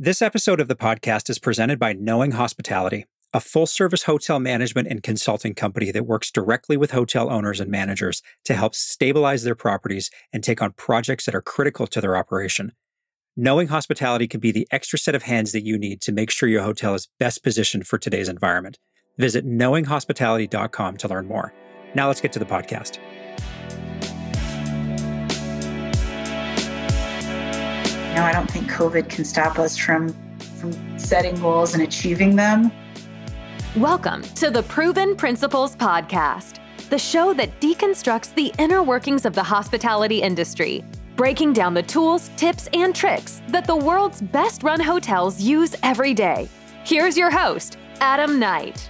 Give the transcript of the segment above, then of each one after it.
This episode of the podcast is presented by Knowing Hospitality, a full service hotel management and consulting company that works directly with hotel owners and managers to help stabilize their properties and take on projects that are critical to their operation. Knowing Hospitality can be the extra set of hands that you need to make sure your hotel is best positioned for today's environment. Visit knowinghospitality.com to learn more. Now let's get to the podcast. Know, I don't think COVID can stop us from from setting goals and achieving them. Welcome to the Proven Principles Podcast, the show that deconstructs the inner workings of the hospitality industry, breaking down the tools, tips, and tricks that the world's best run hotels use every day. Here's your host, Adam Knight.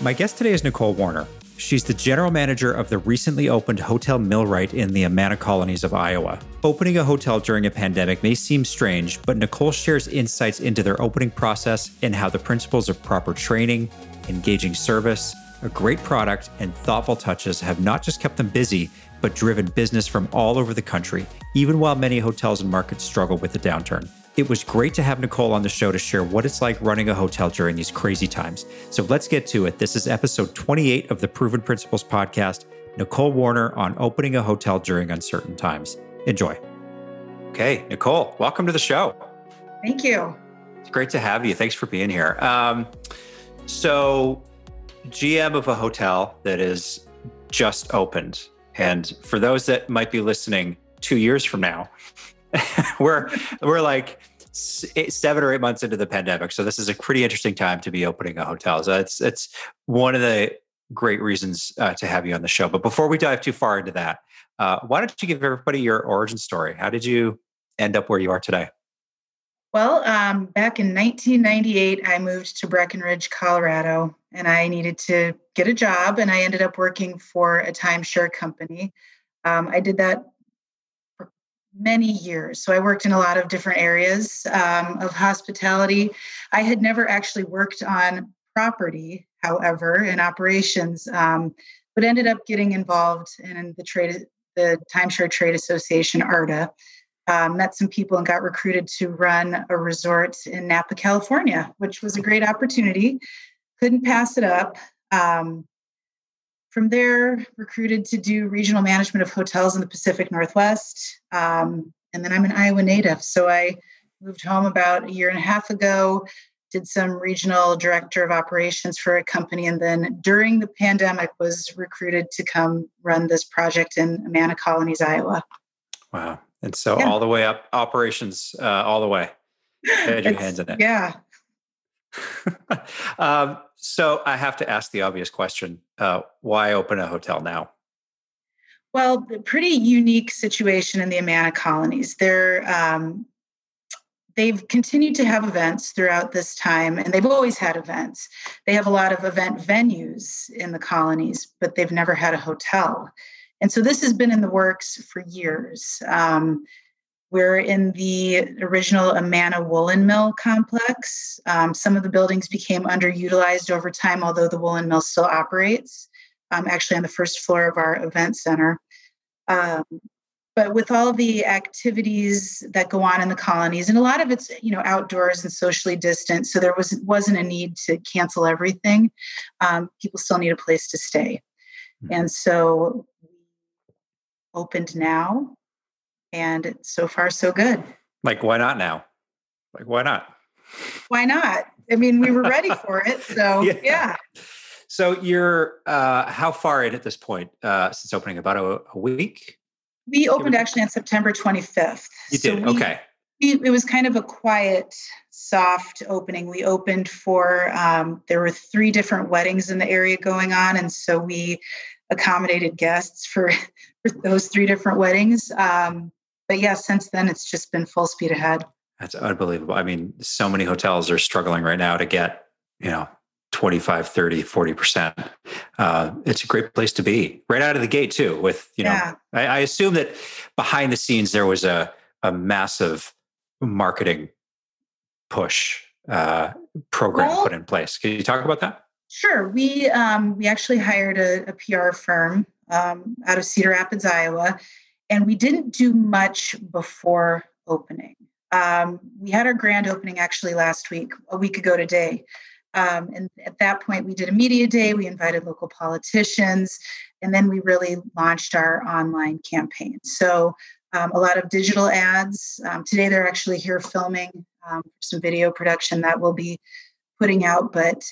My guest today is Nicole Warner. She's the general manager of the recently opened Hotel Millwright in the Amana colonies of Iowa. Opening a hotel during a pandemic may seem strange, but Nicole shares insights into their opening process and how the principles of proper training, engaging service, a great product, and thoughtful touches have not just kept them busy, but driven business from all over the country, even while many hotels and markets struggle with the downturn. It was great to have Nicole on the show to share what it's like running a hotel during these crazy times. So let's get to it. This is episode 28 of the Proven Principles podcast. Nicole Warner on opening a hotel during uncertain times. Enjoy. Okay, Nicole, welcome to the show. Thank you. It's great to have you. Thanks for being here. Um, so, GM of a hotel that is just opened. And for those that might be listening two years from now, we're we're like eight, seven or eight months into the pandemic, so this is a pretty interesting time to be opening a hotel. So it's it's one of the great reasons uh, to have you on the show. But before we dive too far into that, uh, why don't you give everybody your origin story? How did you end up where you are today? Well, um, back in 1998, I moved to Breckenridge, Colorado, and I needed to get a job, and I ended up working for a timeshare company. Um, I did that many years. So I worked in a lot of different areas um, of hospitality. I had never actually worked on property, however, in operations, um, but ended up getting involved in the trade, the Timeshare Trade Association, ARDA. Um, met some people and got recruited to run a resort in Napa, California, which was a great opportunity. Couldn't pass it up. Um, from there, recruited to do regional management of hotels in the Pacific Northwest. Um, and then I'm an Iowa native. So I moved home about a year and a half ago, did some regional director of operations for a company. And then during the pandemic was recruited to come run this project in Amana Colonies, Iowa. Wow. And so yeah. all the way up operations, uh, all the way. Had your hands in it. Yeah. um, so I have to ask the obvious question: uh, Why open a hotel now? Well, pretty unique situation in the Amana colonies. They're um, they've continued to have events throughout this time, and they've always had events. They have a lot of event venues in the colonies, but they've never had a hotel. And so this has been in the works for years. Um, we're in the original Amana Woolen Mill complex. Um, some of the buildings became underutilized over time, although the woolen mill still operates, um, actually on the first floor of our event center. Um, but with all the activities that go on in the colonies, and a lot of it's you know outdoors and socially distant, so there was wasn't a need to cancel everything. Um, people still need a place to stay, mm-hmm. and so we opened now and so far so good. Like why not now? Like why not? Why not? I mean we were ready for it so yeah. yeah. so you're uh how far in at this point uh since opening? About a, a week? We opened actually on september 25th you did we, okay. it was kind of a quiet soft opening. We opened for um, there were three different weddings in the area going on and so we accommodated guests for, for those three different weddings. Um, but yeah, since then it's just been full speed ahead. That's unbelievable. I mean, so many hotels are struggling right now to get, you know, 25, 30, 40%. Uh, it's a great place to be right out of the gate too. With, you know, yeah. I, I, assume that behind the scenes, there was a, a massive marketing push uh, program well, put in place. Can you talk about that? Sure. We, um, we actually hired a, a PR firm um, out of Cedar Rapids, Iowa, and we didn't do much before opening. Um, we had our grand opening actually last week, a week ago today. Um, and at that point, we did a media day. We invited local politicians, and then we really launched our online campaign. So, um, a lot of digital ads. Um, today, they're actually here filming um, some video production that we'll be putting out, but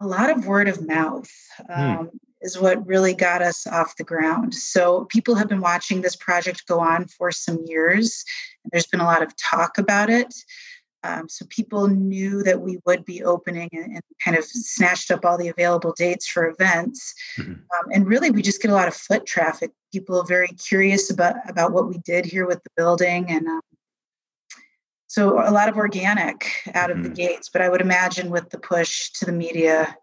a lot of word of mouth. Hmm is what really got us off the ground. So people have been watching this project go on for some years. There's been a lot of talk about it. Um, so people knew that we would be opening and, and, kind of snatched up all the available dates for events. Mm-hmm. Um, and really, we just get a lot of foot traffic. People are very curious about about what we did here with the building, and um, so a lot of organic out of mm-hmm. the gates. But I would imagine with the push to the media,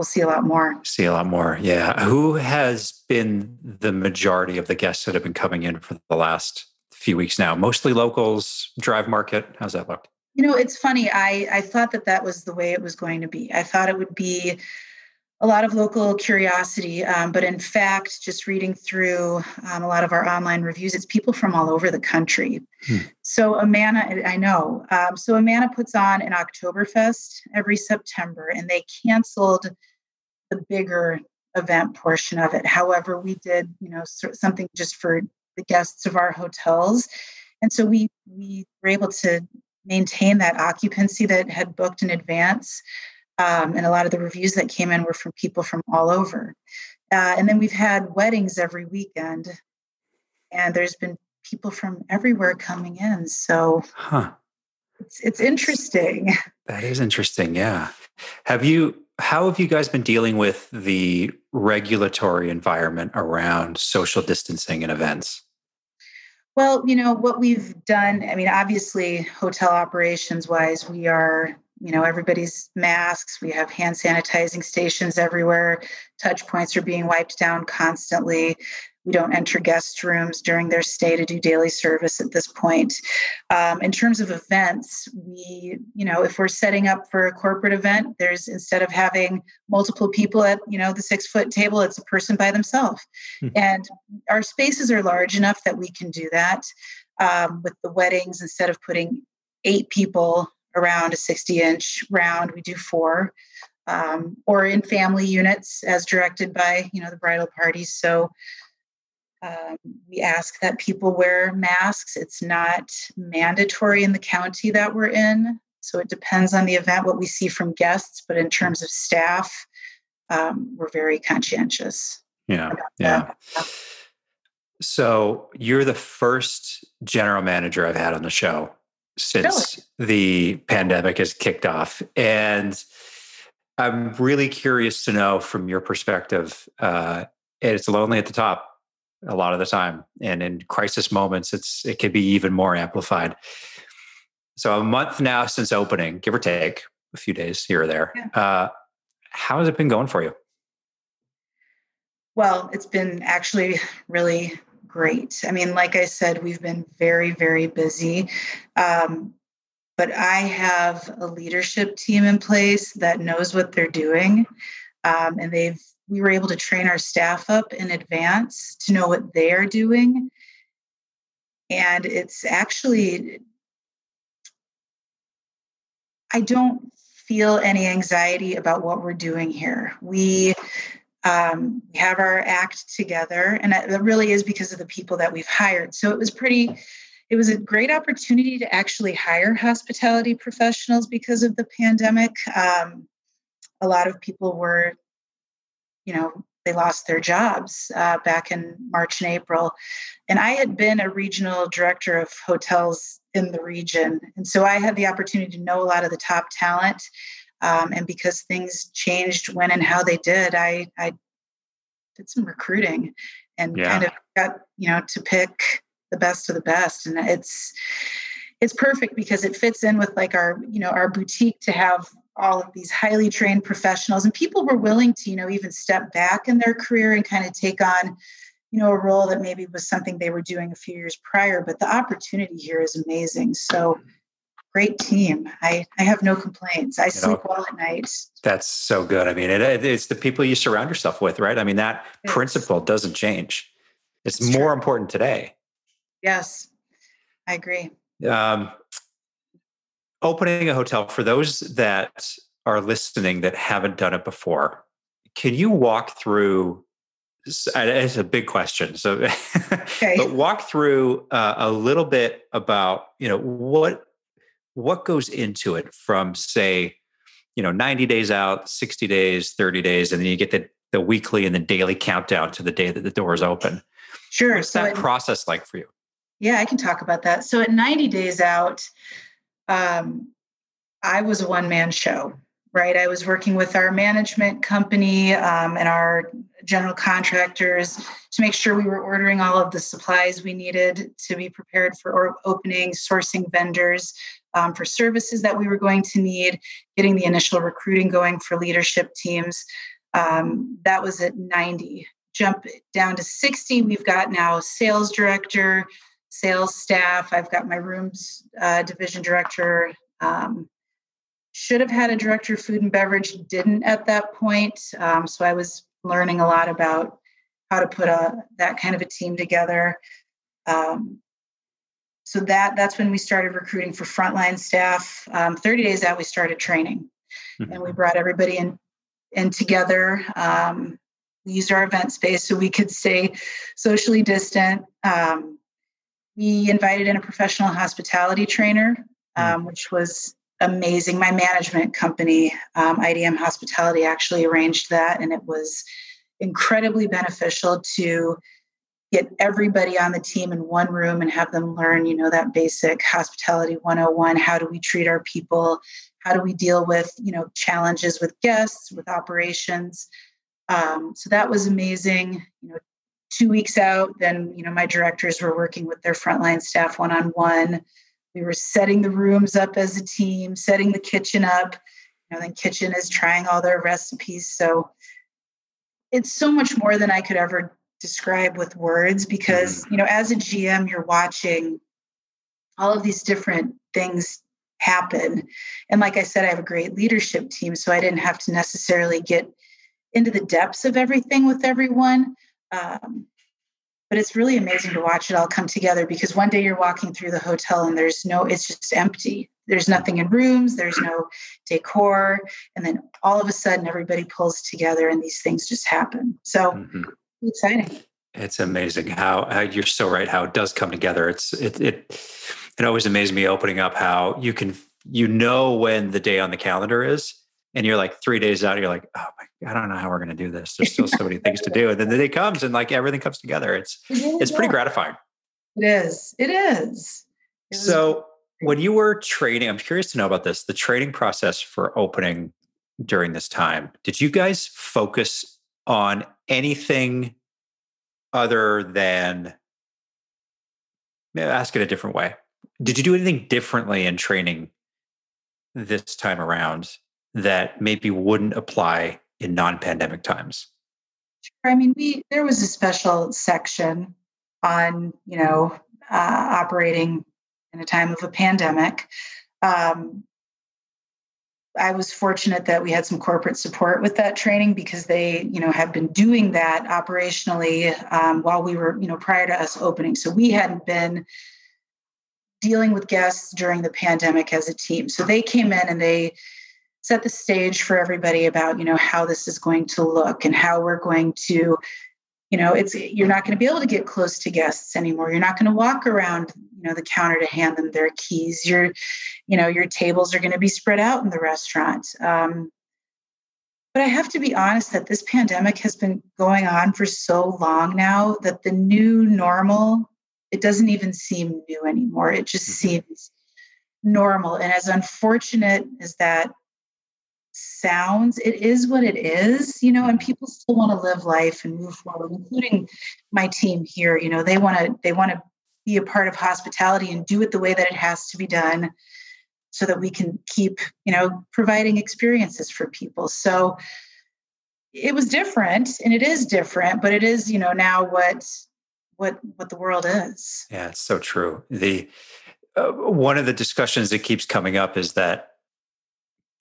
we'll see a lot more. See a lot more. Yeah. Who has been the majority of the guests that have been coming in for the last few weeks now? Mostly locals, drive market. How's that look? You know, it's funny. I, I thought that that was the way it was going to be. I thought it would be a lot of local curiosity, um, but in fact, just reading through um, a lot of our online reviews, it's people from all over the country. Hmm. So Amana, I know. Um, so Amana puts on an Oktoberfest every September, and they canceled the bigger event portion of it. However, we did, you know, something just for the guests of our hotels, and so we we were able to maintain that occupancy that had booked in advance. Um, and a lot of the reviews that came in were from people from all over. Uh, and then we've had weddings every weekend, and there's been people from everywhere coming in. So huh. it's it's interesting. That is interesting. Yeah. Have you how have you guys been dealing with the regulatory environment around social distancing and events? Well, you know, what we've done, I mean, obviously, hotel operations wise, we are, you know, everybody's masks, we have hand sanitizing stations everywhere, touch points are being wiped down constantly. We don't enter guest rooms during their stay to do daily service at this point. Um, in terms of events, we, you know, if we're setting up for a corporate event, there's instead of having multiple people at, you know, the six foot table, it's a person by themselves. Mm-hmm. And our spaces are large enough that we can do that. Um, with the weddings, instead of putting eight people around a 60 inch round, we do four. Um, or in family units as directed by you know the bridal parties so um, we ask that people wear masks. It's not mandatory in the county that we're in. So it depends on the event, what we see from guests. But in terms of staff, um, we're very conscientious. Yeah. Yeah. That. So you're the first general manager I've had on the show since really? the pandemic has kicked off. And I'm really curious to know from your perspective, uh, it's lonely at the top a lot of the time. And in crisis moments it's it can be even more amplified. So a month now since opening give or take a few days here or there yeah. uh, how has it been going for you? Well it's been actually really great. I mean like i said we've been very very busy. Um, but i have a leadership team in place that knows what they're doing um, and they've we were able to train our staff up in advance to know what they're doing. And it's actually, I don't feel any anxiety about what we're doing here. We um, have our act together, and that really is because of the people that we've hired. So it was pretty, it was a great opportunity to actually hire hospitality professionals because of the pandemic. Um, a lot of people were you know they lost their jobs uh, back in March and April. And I had been a regional director of hotels in the region. And so I had the opportunity to know a lot of the top talent. Um, and because things changed when and how they did, I, I did some recruiting and yeah. kind of got, you know, to pick the best of the best. And it's, it's perfect because it fits in with like our, you know, our boutique to have all of these highly trained professionals. And people were willing to you know even step back in their career and kind of take on you know a role that maybe was something they were doing a few years prior. But the opportunity here is amazing. So great team. I i have no complaints. I you sleep know, well at night. That's so good. I mean it, it's the people you surround yourself with right? I mean that principle doesn't change. It's, it's more true. important today. Yes. I agree. Um, opening a hotel for those that are listening that haven't done it before, can you walk through? It's a big question, so okay. but walk through uh, a little bit about you know what what goes into it from say you know 90 days out 60 days 30 days and then you get the, the weekly and the daily countdown to the day that the doors open sure what's so that it, process like for you yeah i can talk about that so at 90 days out um, i was a one-man show right i was working with our management company um, and our general contractors to make sure we were ordering all of the supplies we needed to be prepared for opening sourcing vendors um, for services that we were going to need, getting the initial recruiting going for leadership teams. Um, that was at 90. Jump down to 60. We've got now sales director, sales staff. I've got my rooms uh, division director. Um, should have had a director of food and beverage, didn't at that point. Um, so I was learning a lot about how to put a that kind of a team together. Um, so that that's when we started recruiting for frontline staff. Um, 30 days out, we started training, mm-hmm. and we brought everybody in in together. Um, we used our event space so we could stay socially distant. Um, we invited in a professional hospitality trainer, mm-hmm. which was amazing. My management company, um, IDM Hospitality, actually arranged that, and it was incredibly beneficial to get everybody on the team in one room and have them learn, you know, that basic hospitality 101. How do we treat our people? How do we deal with, you know, challenges with guests, with operations? Um, so that was amazing. You know, two weeks out, then, you know, my directors were working with their frontline staff one on one. We were setting the rooms up as a team, setting the kitchen up. You know, then kitchen is trying all their recipes. So it's so much more than I could ever describe with words because mm-hmm. you know as a gm you're watching all of these different things happen and like i said i have a great leadership team so i didn't have to necessarily get into the depths of everything with everyone um, but it's really amazing to watch it all come together because one day you're walking through the hotel and there's no it's just empty there's nothing in rooms there's no decor and then all of a sudden everybody pulls together and these things just happen so mm-hmm exciting. It's amazing how, how you're so right. How it does come together. It's it it it always amazes me opening up how you can you know when the day on the calendar is, and you're like three days out. You're like, oh my, I don't know how we're going to do this. There's still so many things to do, and then the day comes and like everything comes together. It's it it's pretty gratifying. It is. It is. It so when you were training, I'm curious to know about this. The training process for opening during this time. Did you guys focus on anything other than May I ask it a different way did you do anything differently in training this time around that maybe wouldn't apply in non-pandemic times i mean we there was a special section on you know uh, operating in a time of a pandemic um, I was fortunate that we had some corporate support with that training because they, you know, had been doing that operationally um, while we were, you know, prior to us opening. So we hadn't been dealing with guests during the pandemic as a team. So they came in and they set the stage for everybody about, you know, how this is going to look and how we're going to you know it's you're not going to be able to get close to guests anymore. You're not going to walk around you know the counter to hand them their keys. Your you know your tables are going to be spread out in the restaurant. Um, but i have to be honest that this pandemic has been going on for so long now that the new normal it doesn't even seem new anymore. It just mm-hmm. seems normal. And as unfortunate as that sounds it is what it is you know and people still want to live life and move forward including my team here you know they want to they want to be a part of hospitality and do it the way that it has to be done so that we can keep you know providing experiences for people. So it was different and it is different but it is you know now what what what the world is. Yeah it's so true. The uh, one of the discussions that keeps coming up is that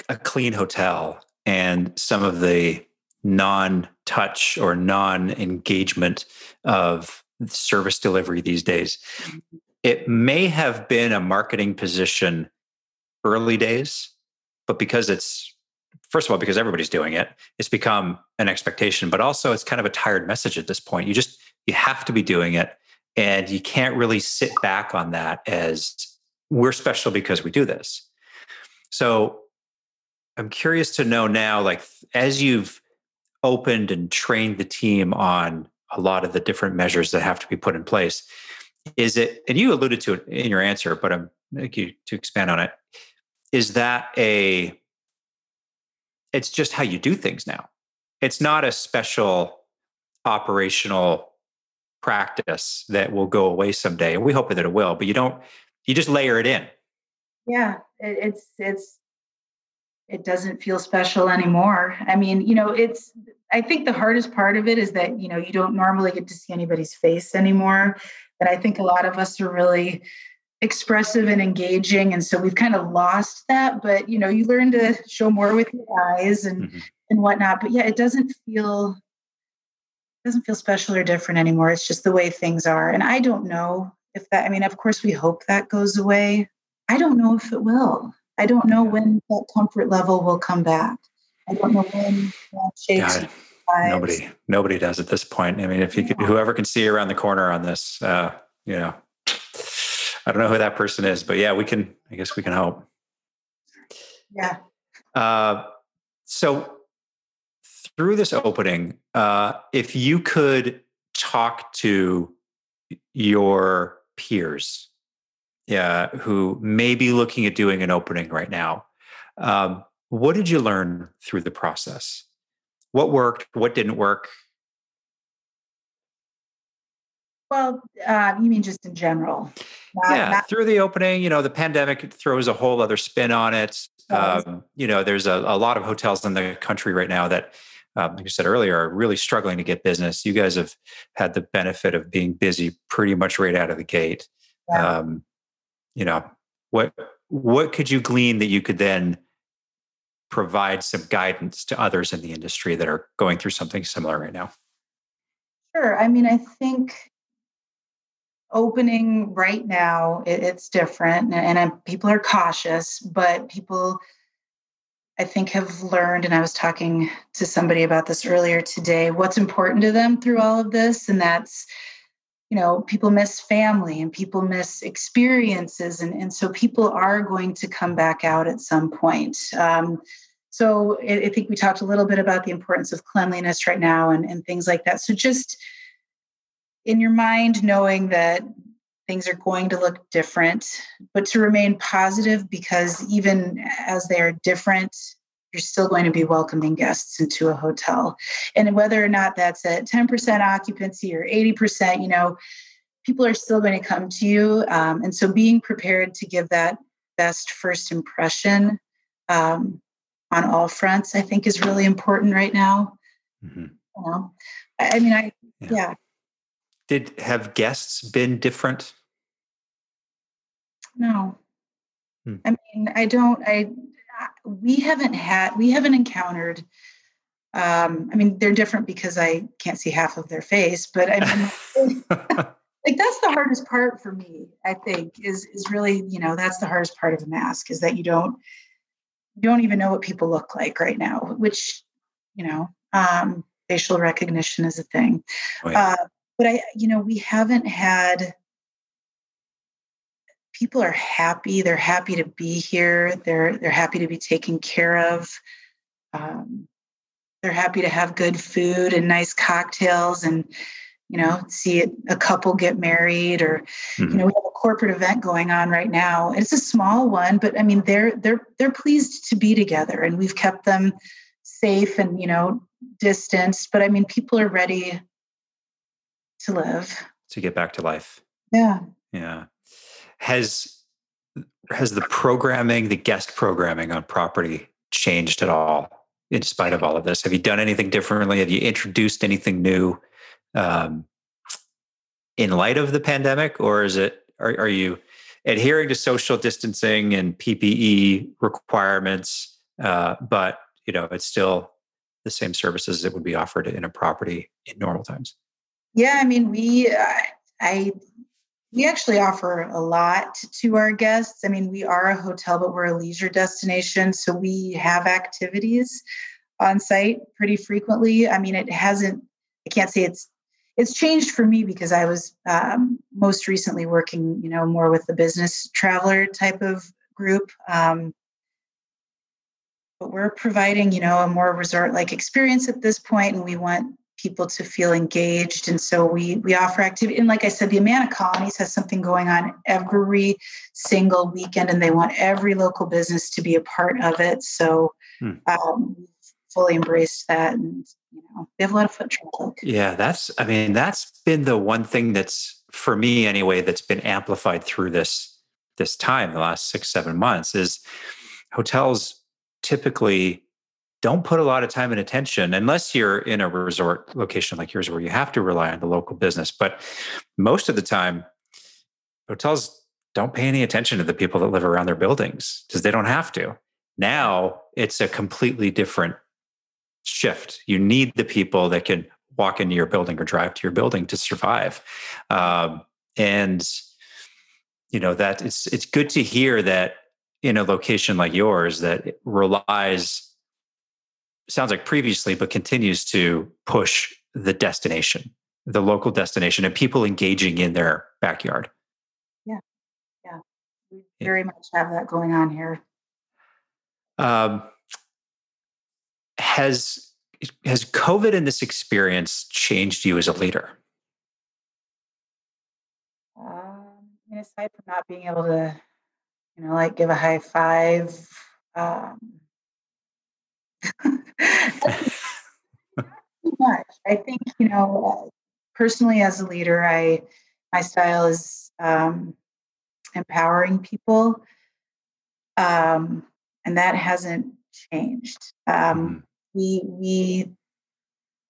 a clean hotel and some of the non-touch or non-engagement of service delivery these days it may have been a marketing position early days, but because it's first of all because everybody's doing it, it's become an expectation. But also, it's kind of a tired message at this point. You just you have to be doing it, and you can't really sit back on that as we're special because we do this. So I'm curious to know now, like as you've opened and trained the team on a lot of the different measures that have to be put in place, is it, and you alluded to it in your answer, but I'm like you to expand on it. Is that a, it's just how you do things now. It's not a special operational practice that will go away someday. And we hope that it will, but you don't, you just layer it in. Yeah, it's, it's, it doesn't feel special anymore. I mean, you know, it's I think the hardest part of it is that, you know, you don't normally get to see anybody's face anymore. And I think a lot of us are really expressive and engaging. And so we've kind of lost that. But, you know, you learn to show more with your eyes and mm-hmm. and whatnot. But yeah, it doesn't feel it doesn't feel special or different anymore. It's just the way things are. And I don't know if that, I mean, of course we hope that goes away. I don't know if it will. I don't know when that comfort level will come back. I don't know when that shapes. God, nobody, nobody does at this point. I mean, if you could, whoever can see around the corner on this, uh, you know, I don't know who that person is, but yeah, we can. I guess we can hope. Yeah. Uh, so through this opening, uh, if you could talk to your peers yeah, who may be looking at doing an opening right now. Um, what did you learn through the process? What worked? What didn't work? Well, uh, you mean just in general? Not, yeah, not- through the opening, you know, the pandemic throws a whole other spin on it. Um, you know, there's a, a, lot of hotels in the country right now that, um, like you said earlier, are really struggling to get business. You guys have had the benefit of being busy pretty much right out of the gate. Yeah. Um, you know what what could you glean that you could then provide some guidance to others in the industry that are going through something similar right now? Sure. I mean i think opening right now it, it's different and, and um, people are cautious but people i think have learned and i was talking to somebody about this earlier today what's important to them through all of this and that's you know people miss family and people miss experiences and, and so people are going to come back out at some point. Um, so I, I, think we talked a little bit about the importance of cleanliness right now and, and things like that. So just in your mind knowing that things are going to look different but to remain positive because even as they are different you're still going to be welcoming guests into a hotel. And whether or not that's at 10% occupancy or 80%, you know, people are still going to come to you. Um, and so being prepared to give that best first impression um, on all fronts, I think is really important right now. Mm-hmm. You know, I mean, I, yeah. yeah. Did have guests been different? No. Hmm. I mean, I don't, I, we haven't had we haven't encountered um, I mean, they're different because I can't see half of their face, but I mean, like that's the hardest part for me. I think is is really you know that's the hardest part of a mask is that you don't you don't even know what people look like right now, which you know um, facial recognition is a thing. Oh, yeah. uh, but I you know we haven't had people are happy. They're happy to be here. They're they're happy to be taken care of. Um, they're happy to have good food and nice cocktails and you know see a couple get married or mm-hmm. you know we have a corporate event going on right now it's a small one but i mean they're they're they're pleased to be together and we've kept them safe and you know distanced but i mean people are ready to live to get back to life yeah yeah has has the programming, the guest programming on property changed at all in spite of all of this? Have you done anything differently? Have you introduced anything new um, in light of the pandemic, or is it are, are you adhering to social distancing and PPE requirements, uh, but you know it's still the same services that would be offered in a property in normal times? Yeah, I mean, we, uh, I We actually offer a lot to our guests. I mean, we are a hotel, but we're a leisure destination. So we have activities on site pretty frequently. I mean, it hasn't, I can't say it's, it's changed for me because I was um, most recently working, you know, more with the business traveler type of group. Um, but we're providing, you know, a more resort like experience at this point, and we want people to feel engaged. And so we we offer activity and like i said the amana colonies has something going on every single weekend and they want every local business to be a part of it. So hmm. um, fully embraced that and you know they have a lot of foot traffic. Yeah that's i mean that's been the one thing that's for me anyway that's been amplified through this this time the last six seven months is hotels typically don't put a lot of time and attention unless you're in a resort location like yours where you have to rely on the local business. But most of the time, hotels don't pay any attention to the people that live around their buildings because they don't have to. Now it's a completely different shift. You need the people that can walk into your building or drive to your building to survive. Um, and you know that it's it's good to hear that in a location like yours that relies sounds like previously, but continues to push the destination, the local destination, and people engaging in their backyard. Yeah, yeah, we very much have that going on here. Um, has has COVID and this experience changed you as a leader? Um, I mean, aside from not being able to, you know, like give a high five. Um, much. I think you know, personally as a leader, I my style is um, empowering people, um, and that hasn't changed. Um, mm-hmm. we we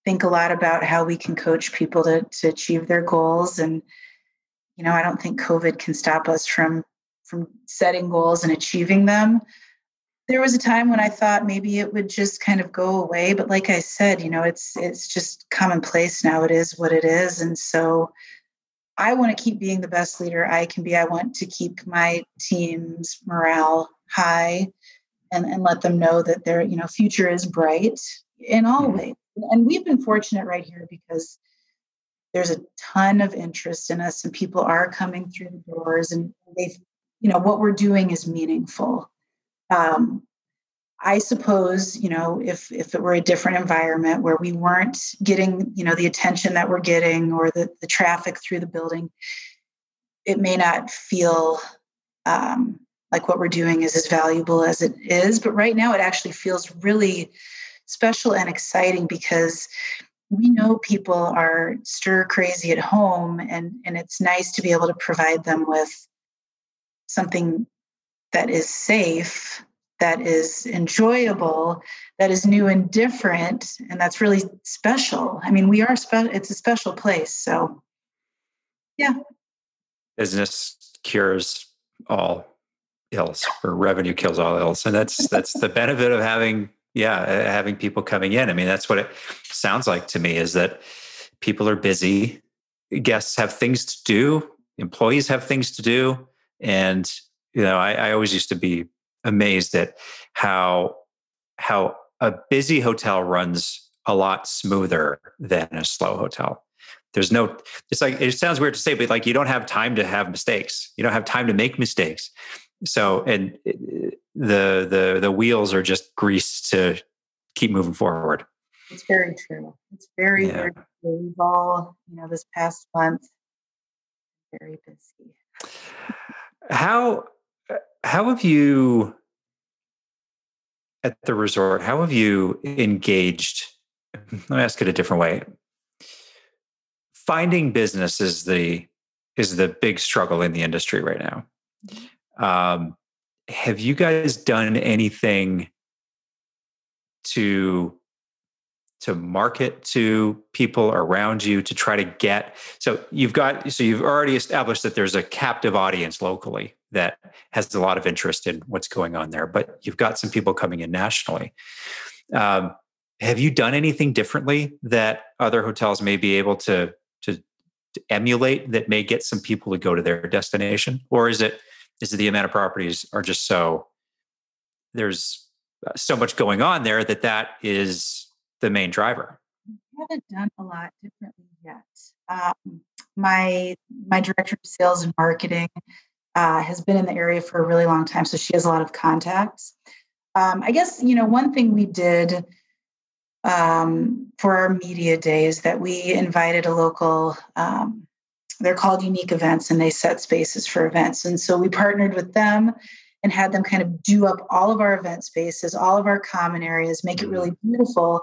think a lot about how we can coach people to to achieve their goals, and you know, I don't think COVID can stop us from from setting goals and achieving them there was a time when I thought maybe it would just kind of go away, but like I said, you know, it's it's just commonplace now. It is what it is, and so I want to keep being the best leader I can be. I want to keep my team's morale high, and and let them know that their you know future is bright in all mm-hmm. ways. And we've been fortunate right here because there's a ton of interest in us, and people are coming through the doors, and they've you know, what we're doing is meaningful um, I suppose, you know, if if it were a different environment where we weren't getting, you know, the attention that we're getting or the, the traffic through the building, it may not feel um, like what we're doing is as valuable as it is. But right now, it actually feels really special and exciting because we know people are stir crazy at home, and and it's nice to be able to provide them with something that is safe, that is enjoyable, that is new and different, and that's really special. I mean, we are special. It's a special place. So, yeah. Business cures all ills, or revenue kills all ills, and that's that's the benefit of having yeah uh, having people coming in. I mean, that's what it sounds like to me is that people are busy, guests have things to do, employees have things to do, and you know, I, I always used to be amazed at how how a busy hotel runs a lot smoother than a slow hotel. There's no, it's like, it sounds weird to say, but like you don't have time to have mistakes. You don't have time to make mistakes. So, and eh, eh, the, the, the wheels are just greased to keep moving forward. It's very true. It's very, yeah. very true. We've all, you know, this past month, very busy. How, how have you at the resort how have you engaged let me ask it a different way. Finding business is the is the big struggle in the industry right now. Mm-hmm. um, have you guys done anything to to market to people around you to try to get so you've got so you've already established that there's a captive audience locally that has a lot of interest in what's going on there but you've got some people coming in nationally um, have you done anything differently that other hotels may be able to to to emulate that may get some people to go to their destination, or is it is it the amount of properties are just so there's so much going on there that that is the main driver? We haven't done a lot differently yet. Um, my my director of sales and marketing uh, has been in the area for a really long time, so she has a lot of contacts. Um, I guess you know one thing we did um, for our media days that we invited a local. Um, they're called unique events, and they set spaces for events. And so we partnered with them and had them kind of do up all of our event spaces, all of our common areas, make it mm-hmm. really beautiful.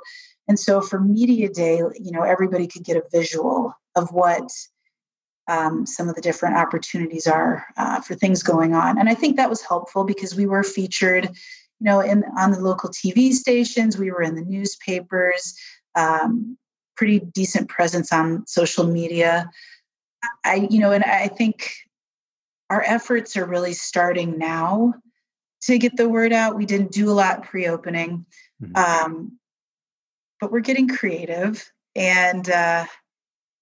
And so for media day, you know, everybody could get a visual of what um, some of the different opportunities are uh, for things going on. And I think that was helpful because we were featured, you know, in on the local TV stations. We were in the newspapers. Um, pretty decent presence on social media. I, you know, and I think our efforts are really starting now to get the word out. We didn't do a lot pre-opening, mm-hmm. um, but we're getting creative, and uh,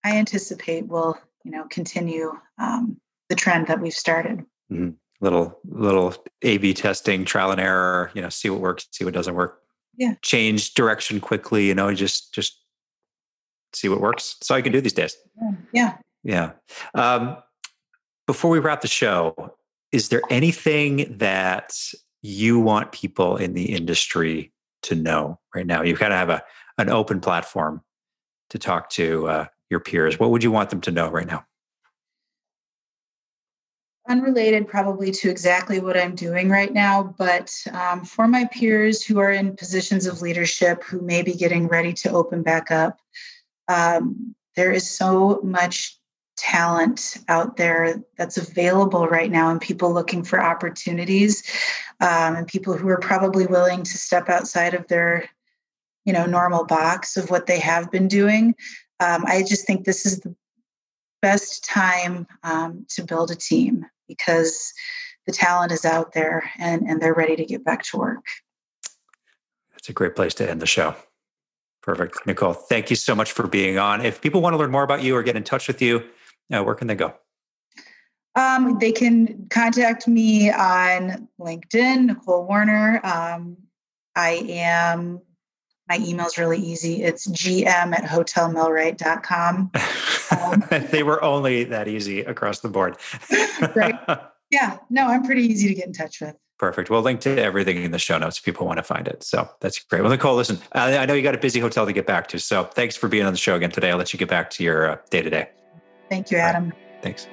I anticipate we'll you know continue um, the trend that we've started. Mm-hmm. Little little A/B testing, trial and error. You know, see what works, see what doesn't work. Yeah. Change direction quickly. You know, just just see what works. That's all you can do these days. Yeah. Yeah. Um, before we wrap the show, is there anything that you want people in the industry to know right now? You kind of have a an open platform to talk to uh, your peers? What would you want them to know right now? Unrelated, probably to exactly what I'm doing right now, but um, for my peers who are in positions of leadership who may be getting ready to open back up, um, there is so much talent out there that's available right now and people looking for opportunities um, and people who are probably willing to step outside of their you know normal box of what they have been doing um, I just think this is the best time um, to build a team because the talent is out there and, and they're ready to get back to work. That's a great place to end the show. Perfect. Nicole, thank you so much for being on. If people want to learn more about you or get in touch with you, uh, where can they go? Um, they can contact me on LinkedIn, Nicole Warner. Um, I am my email is really easy. It's gm at hotelmillwright.com. Um, they were only that easy across the board. right. Yeah. No, I'm pretty easy to get in touch with. Perfect. We'll link to everything in the show notes if people want to find it. So that's great. Well, Nicole, listen, I, I know you got a busy hotel to get back to. So thanks for being on the show again today. I'll let you get back to your day to day. Thank you, Adam. Right. Thanks.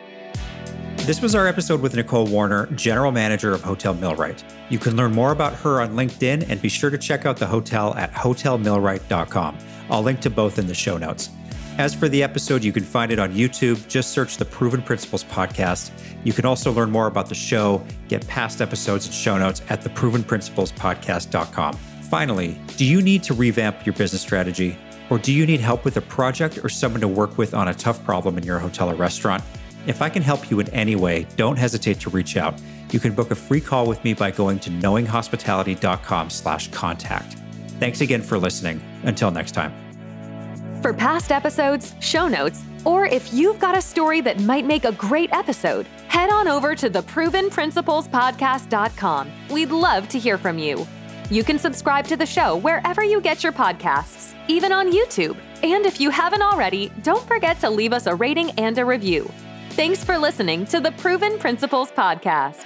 This was our episode with Nicole Warner, General Manager of Hotel Millwright. You can learn more about her on LinkedIn and be sure to check out the hotel at hotelmillwright.com. I'll link to both in the show notes. As for the episode, you can find it on YouTube. Just search the Proven Principles podcast. You can also learn more about the show, get past episodes and show notes at theprovenprinciplespodcast.com. Finally, do you need to revamp your business strategy? Or do you need help with a project or someone to work with on a tough problem in your hotel or restaurant? If I can help you in any way, don't hesitate to reach out. You can book a free call with me by going to knowinghospitality.com/contact. Thanks again for listening. Until next time. For past episodes, show notes, or if you've got a story that might make a great episode, head on over to theprovenprinciplespodcast.com. We'd love to hear from you. You can subscribe to the show wherever you get your podcasts, even on YouTube. And if you haven't already, don't forget to leave us a rating and a review. Thanks for listening to the Proven Principles Podcast.